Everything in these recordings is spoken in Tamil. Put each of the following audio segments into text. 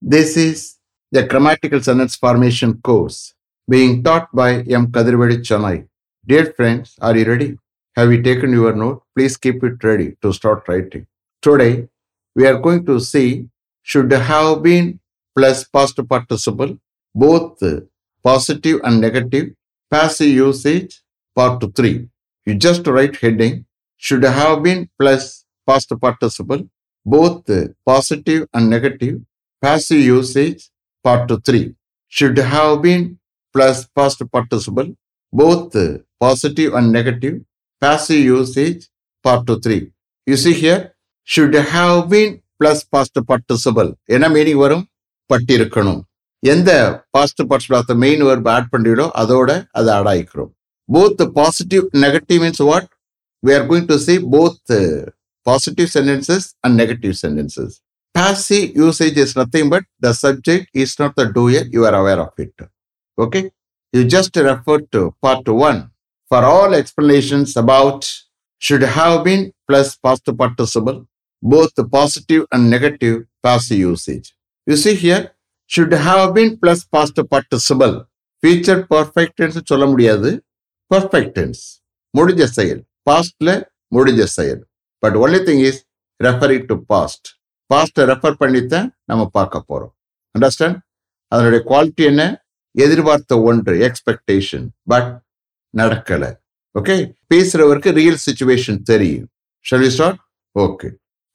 This is the grammatical sentence formation course being taught by M. Kadirvedi Chennai. Dear friends, are you ready? Have you taken your note? Please keep it ready to start writing. Today, we are going to see should have been plus past participle, both positive and negative, passive usage, part 3. You just write heading should have been plus past participle, both positive and negative, passive usage, part 3. Should have been plus past participle, both positive and negative, passive usage, part 3. You see here, should have been plus past participle. என்ன மீனிங் வரும் பட்டிருக்கணும் எந்த past participle main verb add பண்றீங்களோ அதோட அதை add ஆயிக்கிறோம் both positive negative means what we are going to see both uh, positive sentences and negative sentences. Passive usage is nothing but the subject is not the doer, you are aware of it. Okay? You just refer to part one. For all explanations about should have been plus past participle, both positive and negative passive usage. You see here, should have been plus past participle. Future perfect tense சொல்ல முடியாது perfect tense முடிஞ்ச செயல் பாஸ்ட்ல முடிஞ்ச செயல் but only thing is referring to past past refer பண்ணித்தான் நம்ம பார்க்க போறோம். அண்டர்ஸ்டாண்ட் அதனுடைய குவாலிட்டி என்ன? எதிர்பார்த்த ஒன்று எக்ஸ்பெக்டேஷன் பட் நடக்கல. ஓகே பேசுறவருக்கு ரியல் சுச்சுவேஷன் தெரியும். Start okay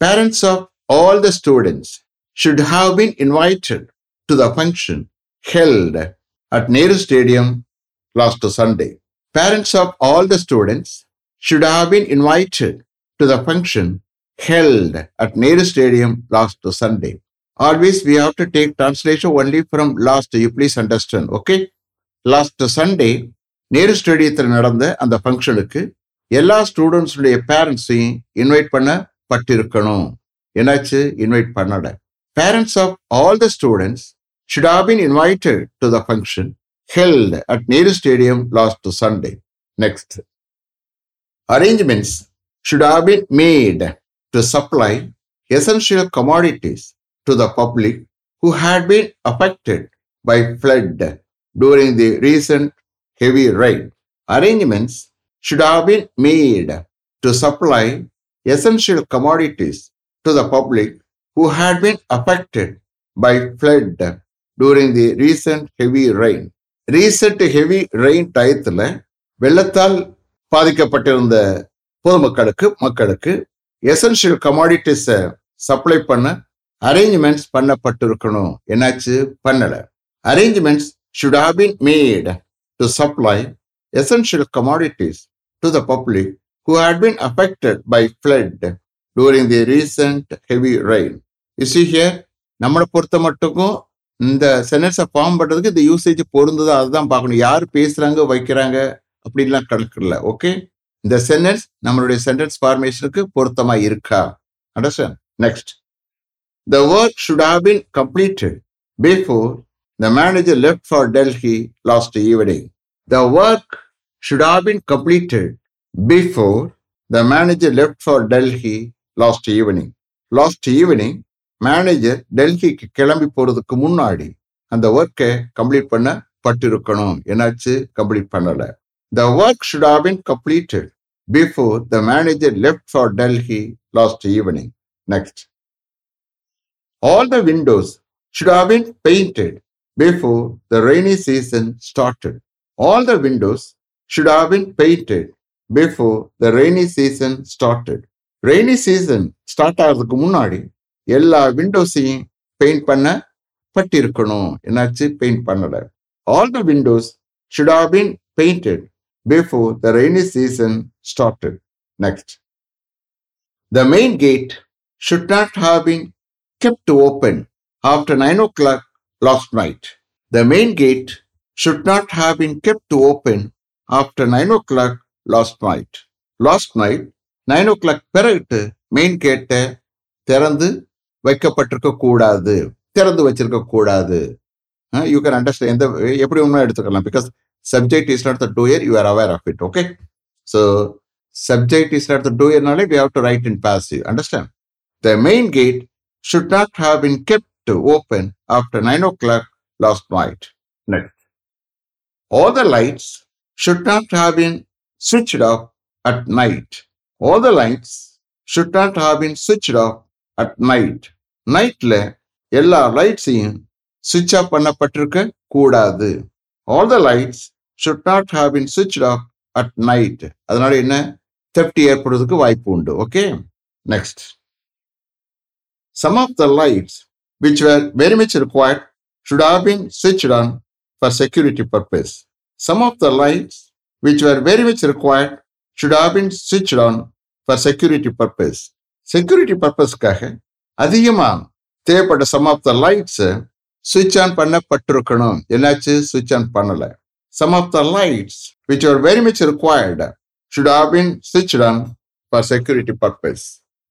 parents of all the students should have been invited to the function held at Nehru stadium last Sunday parents of all the students should have been invited to the function held at Nehru Stadium last Sunday. Always we have to take translation only from last. You please understand, okay? Last Sunday, Nehru ஸ்டேடியத்தில் நடந்த அந்த ஃபங்க்ஷனுக்கு எல்லா ஸ்டூடெண்ட்ஸுடைய பேரண்ட்ஸையும் இன்வைட் பண்ணப்பட்டிருக்கணும் என்னாச்சு இன்வைட் பண்ணல parents of all the students should have been invited to the function held at Nehru stadium last Sunday next arrangements should have been made to supply essential commodities to the public who had been affected by flood during the recent heavy rain. Arrangements should have been made to supply essential commodities to the public who had been affected by flood during the recent heavy rain. Recent heavy rain டயத்தில் வெள்ளத்தால் பாதிக்கப்பட்டிருந்த பொதுமக்களுக்கு மக்களுக்கு எசென்ஷியல் கமாடிட்டிஸை சப்ளை பண்ண அரேஞ்ச்மெண்ட்ஸ் பண்ணப்பட்டிருக்கணும். என்னாச்சு? பண்ணல. Arrangements should have been made to supply essential commodities to the public who had been affected by flood during the recent heavy rain is here நம்மளை பொறுத்த மட்டுக்கும் இந்த சென்டென்ஸை ஃபார்ம் பண்ணுறதுக்கு இந்த யூசேஜ் பொருந்ததா அதுதான் பார்க்கணும். யார் பேசுகிறாங்க வைக்கிறாங்க அப்படின்லாம் கணக்கில்ல ஓகே இந்த சென்டென்ஸ் நம்மளுடைய சென்டென்ஸ் ஃபார்மேஷனுக்கு பொருத்தமா இருக்கா? Understand next the work should have been completed before the manager left for Delhi last evening the work should have been completed before the manager left for Delhi last evening last evening manager டெல்லிக்கு கிளம்பி போறதுக்கு முன்னாடி அந்த ஒர்க்கை கம்ப்ளீட் பண்ண பட்டிருக்கணும் என்னாச்சு? கம்ப்ளீட் பண்ணலை. The work should have been completed before the manager left for Delhi last evening. Next. All the windows should have been painted before the rainy season started. All the windows should have been painted before the rainy season started. Rainy season start ஆகிறதுக்கு முன்னாடி எல்லா விண்டோஸையும் பெயிண்ட் பண்ண பட்டிருக்கணும் என்னாச்சு பெயிண்ட் பண்ணல all the windows should have been painted before the rainy season started. Next. The main gate should not have been kept open after 9 o'clock last night. The main gate should not have been kept open after 9 o'clock last night. Last night, 9 o'clock பிறகு மெயின் கேட்டை திறந்து வைக்கப்பட்டிருக்க கூடாது திறந்து வச்சிருக்க கூடாது யூ கேன் அண்டர்ஸ்டாண்ட் எந்த எப்படி ஒன்றும் எடுத்துக்கலாம் because subject is not the doer, you are aware of it. Okay. So, subject is not the doer, knowledge, we have to write in passive. Understand? The main gate should not have been kept to open after 9 o'clock last night. Next. All the lights should not have been switched off at night. All the lights should not have been switched off at night. நைட்ல எல்லா லைட்ஸையும் சுவிட்ச் ஆஃப் பண்ணப்பட்டிருக்க கூடாது all the lights should not have been switch off at night அதனால என்ன? தெப்டி ஏற்படுறதுக்கு வாய்ப்பு உண்டு. Okay next some of the lights which were very much required should have been ஸ்விட்ச் on for security purpose some of the lights which were very much required should have been ஸ்விட்ச் on for security purpose security பர்பஸ்க்காக அதிகமா தேவைப்பட்ட சம் ஆஃப் த லைட்ஸ் சுவிட்ச் ஆன் பண்ணப்பட்டிருக்கணும். என்னாச்சு? சுவிட்ச் ஆன் பண்ணல. Some of the lights which are very much required should have been ஸ்விட்ச் on for security purpose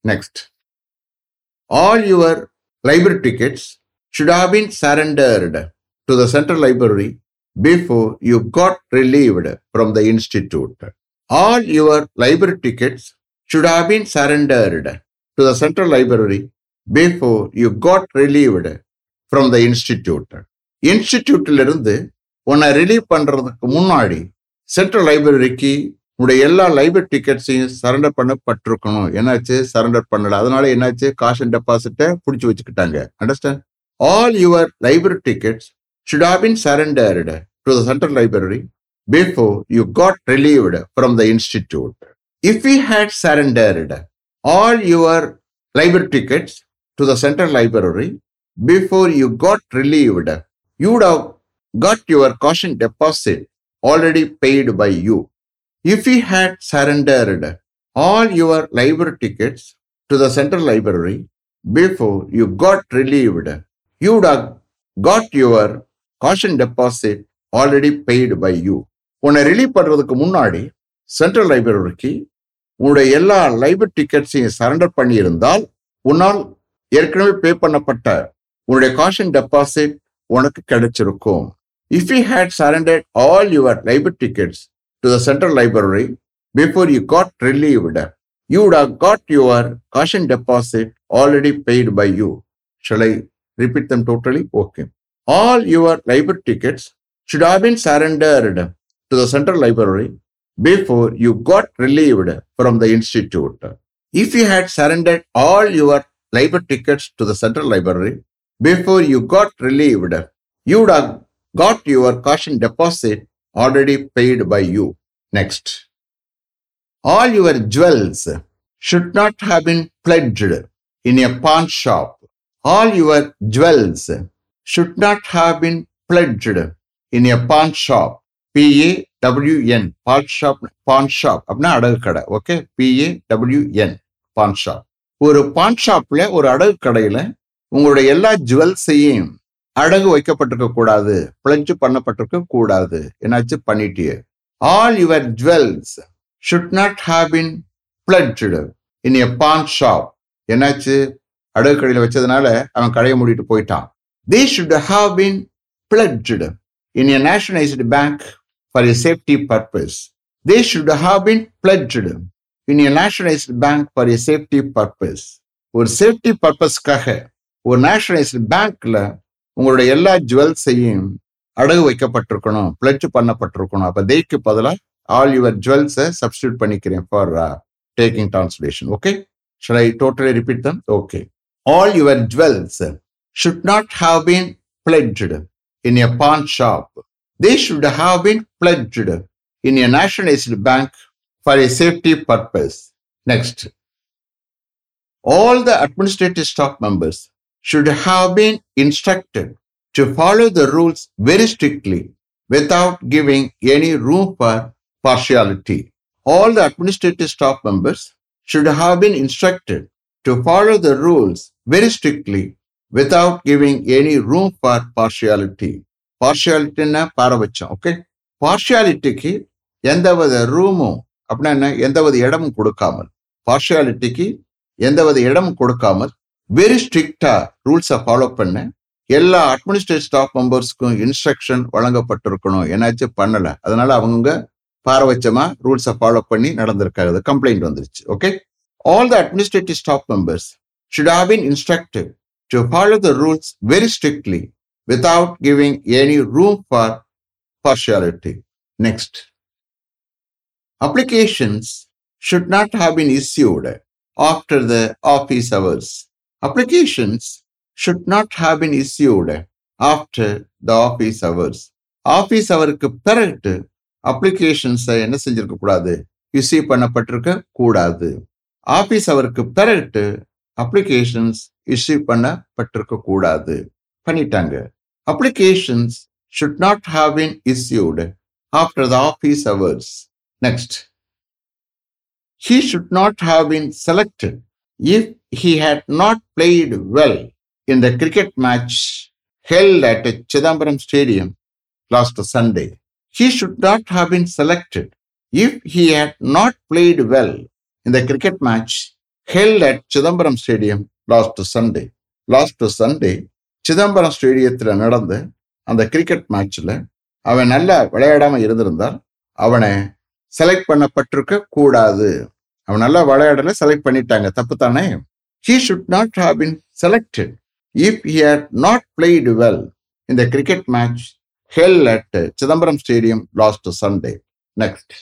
next all your library tickets should have been surrendered to the central library before you got relieved from the institute all your library tickets should have been surrendered to the central library before you got relieved from the institute. இன்ஸ்டிடியூட்ல இருந்து உன்னை ரிலீவ் பண்றதுக்கு முன்னாடி சென்ட்ரல் லைப்ரரிக்கு உன்னுடைய எல்லா லைப்ரரி டிக்கெட்ஸையும் சரண்டர் பண்ணப்பட்டிருக்கணும். என்னாச்சு? சரண்டர் பண்ணல. அதனால என்னாச்சு? காஷ் அண்ட் டெபாசிட்டை பிடிச்சி வச்சுக்கிட்டாங்க. Understand all your library tickets should have been surrendered to the central library before you got relieved from the institute if you had surrendered all your library tickets to the central library before you got relieved you'd have got your caution deposit already paid by you. If he had surrendered all your library tickets to the central library before you got relieved, you would have got your caution deposit already paid by you உன்னை ரிலீவ் பண்ணுறதுக்கு முன்னாடி சென்ட்ரல் லைப்ரரிக்கு உன்னுடைய எல்லா லைப்ரரி டிக்கெட்ஸையும் சரண்டர் பண்ணியிருந்தால் உன்னால் ஏற்கனவே பே பண்ணப்பட்ட உன்னுடைய காஷன் டெபாசிட் உனக்கு கிடைச்சிருக்கும் If you had surrendered all your library tickets to the central library before you got relieved, you would have got your caution deposit already paid by you. Shall I repeat them totally? Okay. All your library tickets should have been surrendered to the central library before you got relieved from the institute. If you had surrendered all your library tickets to the central library before you got relieved, you would have got your caution deposit already paid by you. Next. All your jewels should not have been pledged in a pawn shop. All your jewels should not have been pledged in a pawn shop. P A W N pawn shop pawn shop அப்படின்னா அடகு கடை ஓகே பிஏடபிள்யூஎன் பான் ஷாப் ஒரு பான் ஷாப்ல ஒரு அடகு கடையில உங்களுடைய எல்லா ஜுவல்ஸையும் அடகு வைக்கப்பட்டிருக்க கூடாது பிளஞ்சு பண்ணப்பட்டிருக்க கூடாது. என்னாச்சு? பண்ணிட்டியே. All your jewels should not have been pledged in a pawn shop என்னாச்சு? அடகு கடையில் வச்சதுனால அவன் கடையை மூடிட்டு போயிட்டான். They should have been pledged in a nationalised bank for a safety purpose they should have been pledged in a nationalised bank for a safety purpose ஒரு சேஃப்டி பர்பஸ்க்காக ஒரு நேஷனலைஸ்டு பேங்க்ல உங்களுடைய எல்லா ஜுவல்ஸையும் அடகு வைக்கப்பட்டிருக்கணும் பிளட்ஜ் பண்ணப்பட்டிருக்கணும். அப்ப தேய்க்கு பதிலாக ஆல் யுவர் ஜுவல்ஸை சப்ஸ்டியூட் பண்ணிக்கிறேன் for taking translation okay shall I totally repeat them okay all your jewels should not have been pledged in a pawn shop they should have been pledged in a nationalised bank for a safety purpose next all the administrative staff members should have been instructed to follow the rules very strictly without giving any room for partiality. All the administrative staff members should have been instructed to follow the rules very strictly without giving any room for partiality. பார்ஷியாலிட்டின்னா பாரபட்சம் ஓகே பார்ஷியாலிட்டிக்கு எந்தவித ரூமும் அப்படின்னா என்ன எந்தவித இடமும் கொடுக்காமல் பார்ஷியாலிட்டிக்கு எந்தவித இடமும் கொடுக்காமல் வெரி ஸ்ட்ரிக்டா ரூல்ஸை ஃபாலோ பண்ண எல்லா அட்மினிஸ்ட்ரேட்டிவ் ஸ்டாஃப் மெம்பர்ஸ்க்கும் இன்ஸ்ட்ரக்ஷன் வழங்கப்பட்டிருக்கணும் என்னாச்சும் பண்ணல அதனால அவங்க பாரபட்சமா ரூல்ஸை ஃபாலோ பண்ணி நடந்திருக்காது கம்ப்ளைண்ட் வந்துருச்சு okay all the administrative staff members should have been instructed to follow the rules very strictly without giving any room for partiality. Next. Applications should not have been issued after the office hours. Applications should not have been issued after the office hours. Office அவருக்கு பிறகு அப்ளிகேஷன்ஸை என்ன செஞ்சிருக்க கூடாது? இஸ்யூ பண்ணப்பட்டிருக்க கூடாது. ஆஃபீஸ் அவருக்கு பிறகு அப்ளிகேஷன்ஸ் இஷ்யூ பண்ணப்பட்டிருக்க கூடாது. பண்ணிட்டாங்க. Applications should not have been issued after the office hours next he should not have been selected if he had not played well in the cricket match held at Chidambaram Stadium last Sunday. He should not have been selected if he had not played well in the cricket match held at Chidambaram Stadium last Sunday. Last Sunday, Chidambaram ஸ்டேடியத்தில் நடந்த அந்த கிரிக்கெட் மேட்ச்ல அவன் நல்லா விளையாடாம இருந்திருந்தால் அவனை செலக்ட் பண்ணப்பட்டிருக்க கூடாது அவன் நல்லா விளையாடல செலக்ட் பண்ணிட்டாங்க தப்பு தானே he should not have been selected if he had not played well in the cricket match held at Chidambaram stadium last Sunday next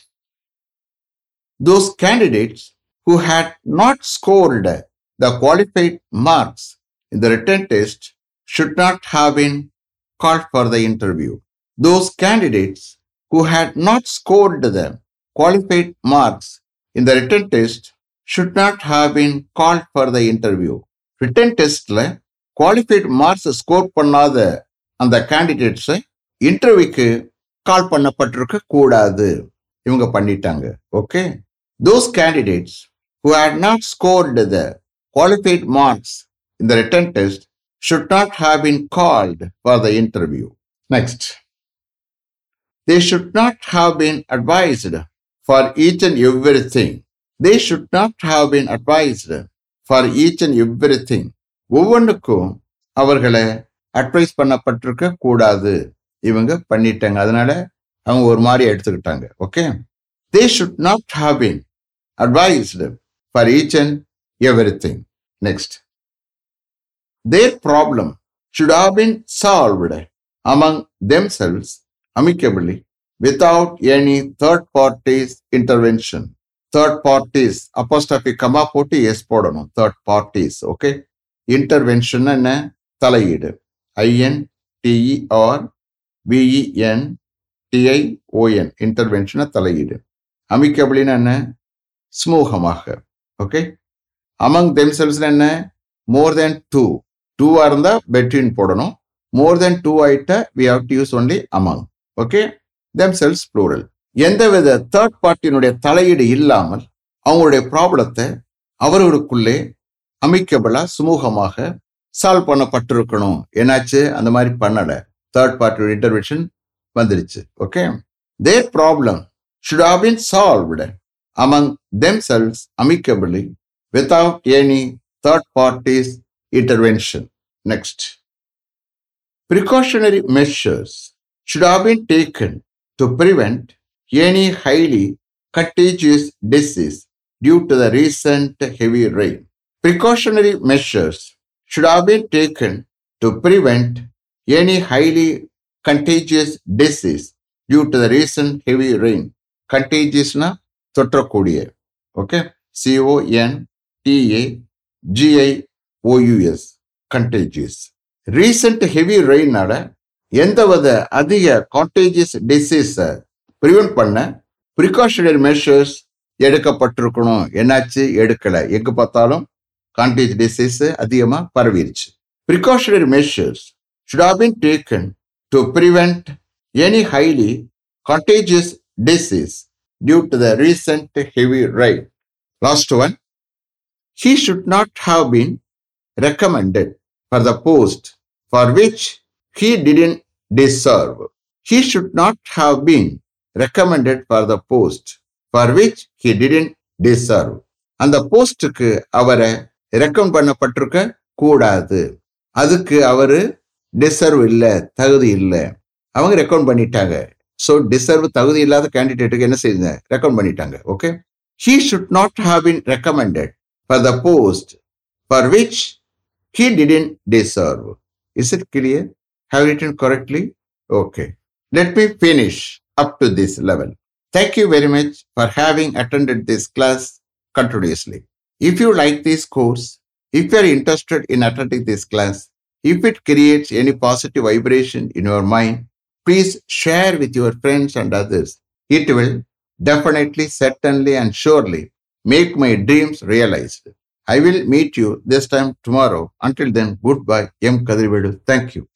those candidates who had not scored the qualified marks in the written test should not have been call for the interview those candidates who had not scored the qualified marks in the written test should not have been called for the interview. Written testல qualified marks ஸ்கோர் பண்ணாத அந்த கேண்டிடேட்ஸை இன்டர்வியூக்கு கால் பண்ணப்பட்டிருக்க கூடாது இவங்க பண்ணிட்டாங்க okay those candidates who had not scored the qualified marks in the written test should not have been called for the interview. Next. They should not have been advised for each and everything. They should not have been advised for each and everything. ஒவ்வொன்றுக்கும் அவர்களை அட்வைஸ் பண்ணப்பட்டிருக்க கூடாது. இவங்க பண்ணிட்டாங்க. அதனால அவங்க ஒரு மாதிரி எடுத்துக்கிட்டாங்க. Okay they should not have been advised for each and every thing next their problem should have been solved among themselves amicably without any third party's intervention. Third parties, apostrophe comma போட்டு எஸ் போடணும். Third parties, ஓகே Intervention என்ன? தலையீடு. ஐஎன் டிஇஆர் விஇஎன் டிஐஓஎன் இன்டர்வென்ஷனை தலையீடு. அமிக்கபிளின்னு என்ன? சுமூகமாக ஓகே அமங் தெம்செல்ஸ் என்ன? மோர் தென் டூ டூவாக இருந்தால் பெட்வீன் போடணும். More than two ஆகிட்ட we have to use only among okay themselves plural எந்தவித தேர்ட் பார்ட்டியினுடைய தலையீடு இல்லாமல் அவங்களுடைய ப்ராப்ளத்தை அவர்களுக்குள்ளே அமைக்கபலா சுமூகமாக சால்வ் பண்ணப்பட்டிருக்கணும். என்னாச்சு? அந்த மாதிரி பண்ணல. தேர்ட் பார்ட்டியோட இன்டர்வென்ஷன் வந்துருச்சு. Okay their problem should have been solved among themselves amicably without any third parties intervention next precautionary measures should have been taken to prevent any highly contagious disease due to the recent heavy rain. Precautionary measures should have been taken to prevent any highly contagious disease due to the recent heavy rain. Contagiousனா தொற்றக்கூடிய okay C O N T A G I O U S contagious recent heavy ரெயினால எந்த வித அதிக கான்டேஜியஸ் டிசீஸை ப்ரிவென்ட் பண்ண ப்ரிகாஷனரி மெஷர்ஸ் எடுக்கப்பட்டிருக்கணும் என்னாச்சு எடுக்கலை எங்கே பார்த்தாலும் காண்டேஜ் டிசீஸ் அதிகமாக பரவிருச்சு precautionary measures should have been taken to prevent any highly contagious disease due to the recent heavy right last one he should not have been recommended for the post for which he didn't deserve. He should not have been recommended for the post for which he didn't deserve. அந்த போஸ்டுக்கு அவரை ரெக்கமெண்ட் பண்ணப்பட்டிருக்க கூடாது. அதுக்கு அவரு டிசர்வ் இல்லை தகுதி இல்லை. அவங்க ரெக்கமெண்ட் பண்ணிட்டாங்க. ஸோ டிசர்வ் தகுதி இல்லாத கேண்டிடேட்டுக்கு என்ன செய்யுங்க ரெக்கமெண்ட் பண்ணிட்டாங்க. Okay he should not have been recommended for the post for which he didn't deserve is it clear Have written correctly? Okay. Let me finish up to this level. Thank you very much for having attended this class continuously. If you like this course, if you are interested in attending this class, if it creates any positive vibration in your mind, please share with your friends and others. It will definitely, certainly, and surely make my dreams realized. I will meet you this time tomorrow. Until then, goodbye. M. Kadrivedu. Thank you.